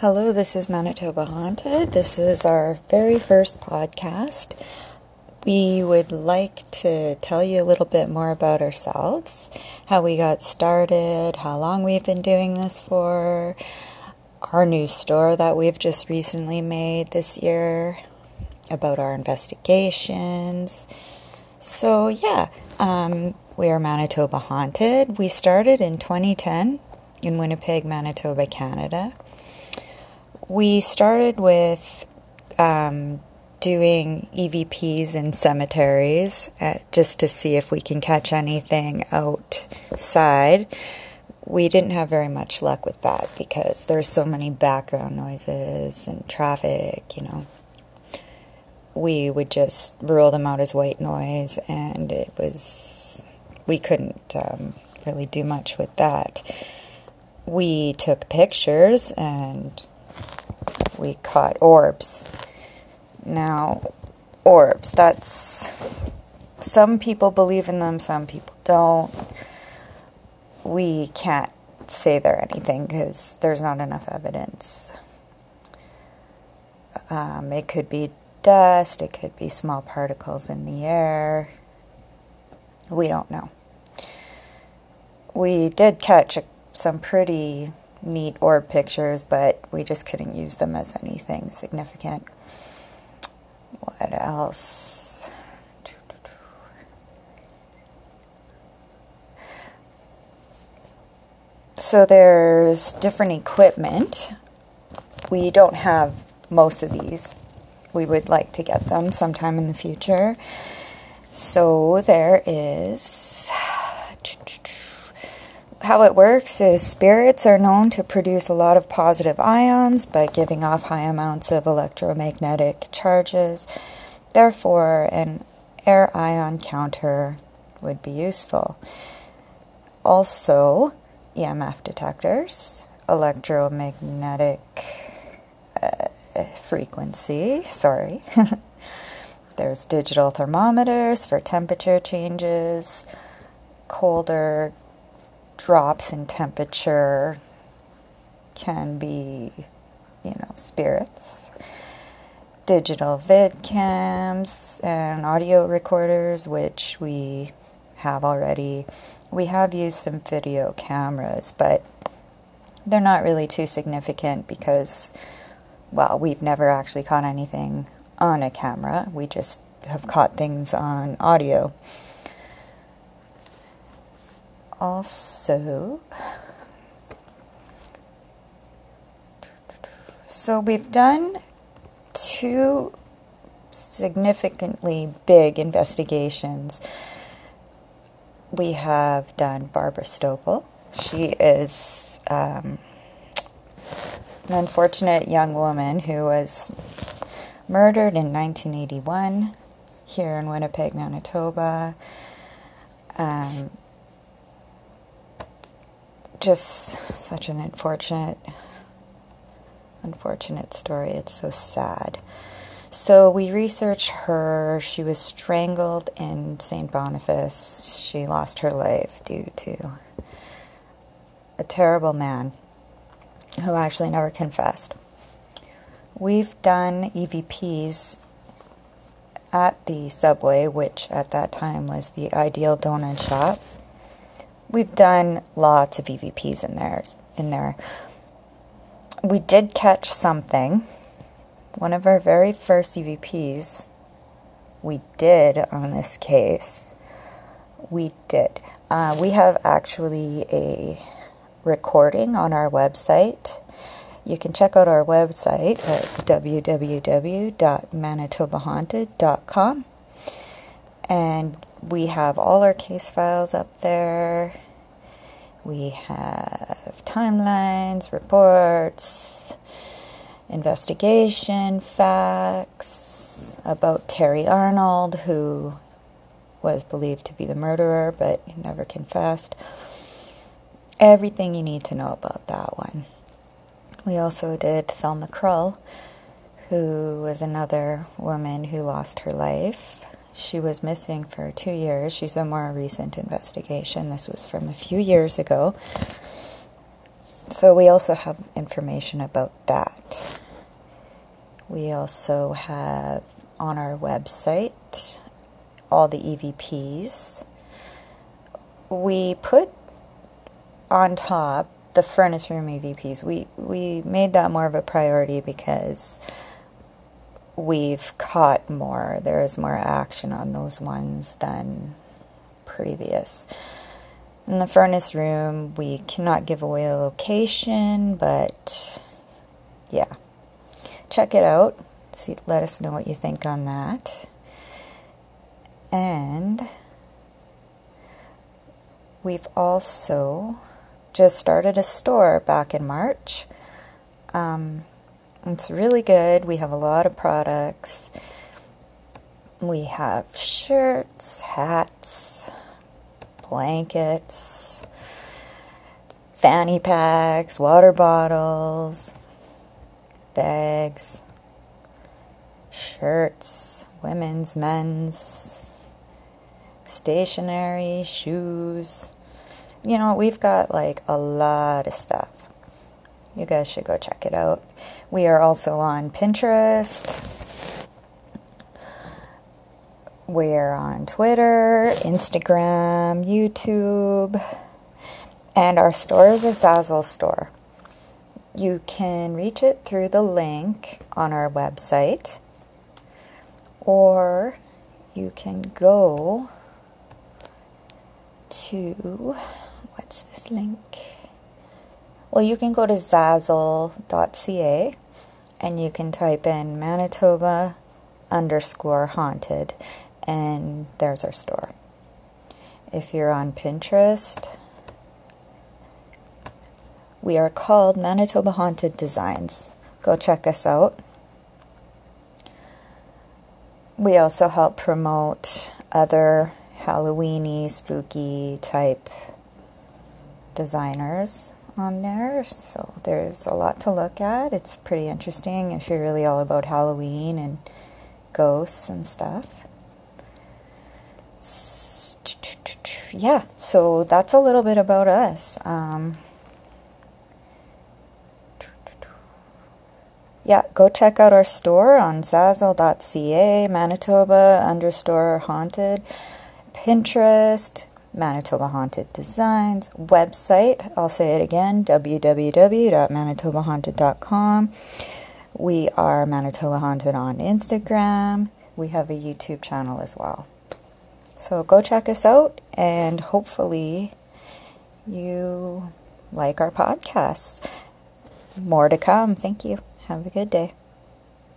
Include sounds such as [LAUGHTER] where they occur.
Hello, this is Manitoba Haunted. This is our very first podcast. We would like to tell you a little bit more about ourselves, how we got started, how long we've been doing this for, our new store that we've just recently made this year, about our investigations. So, yeah, um, we are Manitoba Haunted. We started in 2010 in Winnipeg, Manitoba, Canada we started with um, doing EVPs in cemeteries uh, just to see if we can catch anything outside. We didn't have very much luck with that because there's so many background noises and traffic, you know. We would just rule them out as white noise, and it was, we couldn't um, really do much with that. We took pictures and we caught orbs. Now, orbs, that's. Some people believe in them, some people don't. We can't say they're anything because there's not enough evidence. Um, it could be dust, it could be small particles in the air. We don't know. We did catch some pretty neat orb pictures, but we just couldn't use them as anything significant. What else? So there's different equipment. We don't have most of these. We would like to get them sometime in the future. So there is how it works is spirits are known to produce a lot of positive ions by giving off high amounts of electromagnetic charges. Therefore, an air ion counter would be useful. Also, EMF detectors, electromagnetic uh, frequency, [LAUGHS] sorry. [LAUGHS] There's digital thermometers for temperature changes, colder drops in temperature can be, you know, spirits. Digital vid cams and audio recorders, which we have already. We have used some video cameras, but they're not really too significant because, well, we've never actually caught anything on a camera. We just have caught things on audio also so we've done two significantly big investigations. We have done Barbara Stoppel. She is um, an unfortunate young woman who was murdered in 1981 here in Winnipeg, Manitoba. Um, just such an unfortunate unfortunate story. It's so sad. So we researched her. She was strangled in St. Boniface. She lost her life due to a terrible man who actually never confessed. We've done EVPs at the subway, which at that time was the ideal donut shop we've done lots of EVPs in there. In there, we did catch something. One of our very first EVPs we did on this case. We did. Uh, we have actually a recording on our website. You can check out our website at www.manitobahaunted.com and we have all our case files up there. We have timelines, reports, investigation facts about Terry Arnold, who was believed to be the murderer but never confessed. Everything you need to know about that one. We also did Thelma Krull, who was another woman who lost her life she was missing for two years. She's a more recent investigation. This was from a few years ago. so we also have information about that. We also have on our website all the EVPs. We put on top the furnace room EVPs. We we made that more of a priority because we've caught more. There is more action on those ones than previous. In the furnace room, we cannot give away the location, but yeah. Check it out. See, let us know what you think on that. And we've also just started a store back in March. Um, it's really good. We have a lot of products. We have shirts, hats, blankets, fanny packs, water bottles, bags, shirts, women's, men's, stationery, shoes. You know, we've got like a lot of stuff. You guys should go check it out. We are also on Pinterest. We're on Twitter, Instagram, YouTube, and our store is a Zazzle store. You can reach it through the link on our website, or you can go to what's this link? Well, you can go to zazzle.ca and you can type in Manitoba underscore haunted, and there's our store. If you're on Pinterest, we are called Manitoba Haunted Designs. Go check us out. We also help promote other Halloweeny, spooky type designers on there. So there's a lot to look at. It's pretty interesting if you're really all about Halloween and ghosts and stuff. Yeah, so that's a little bit about us. Um, yeah, go check out our store on zazzle.ca, Manitoba underscore haunted, Pinterest, Manitoba Haunted Designs website. I'll say it again www.manitobahaunted.com. We are Manitoba Haunted on Instagram. We have a YouTube channel as well. So go check us out and hopefully you like our podcasts. More to come. Thank you. Have a good day.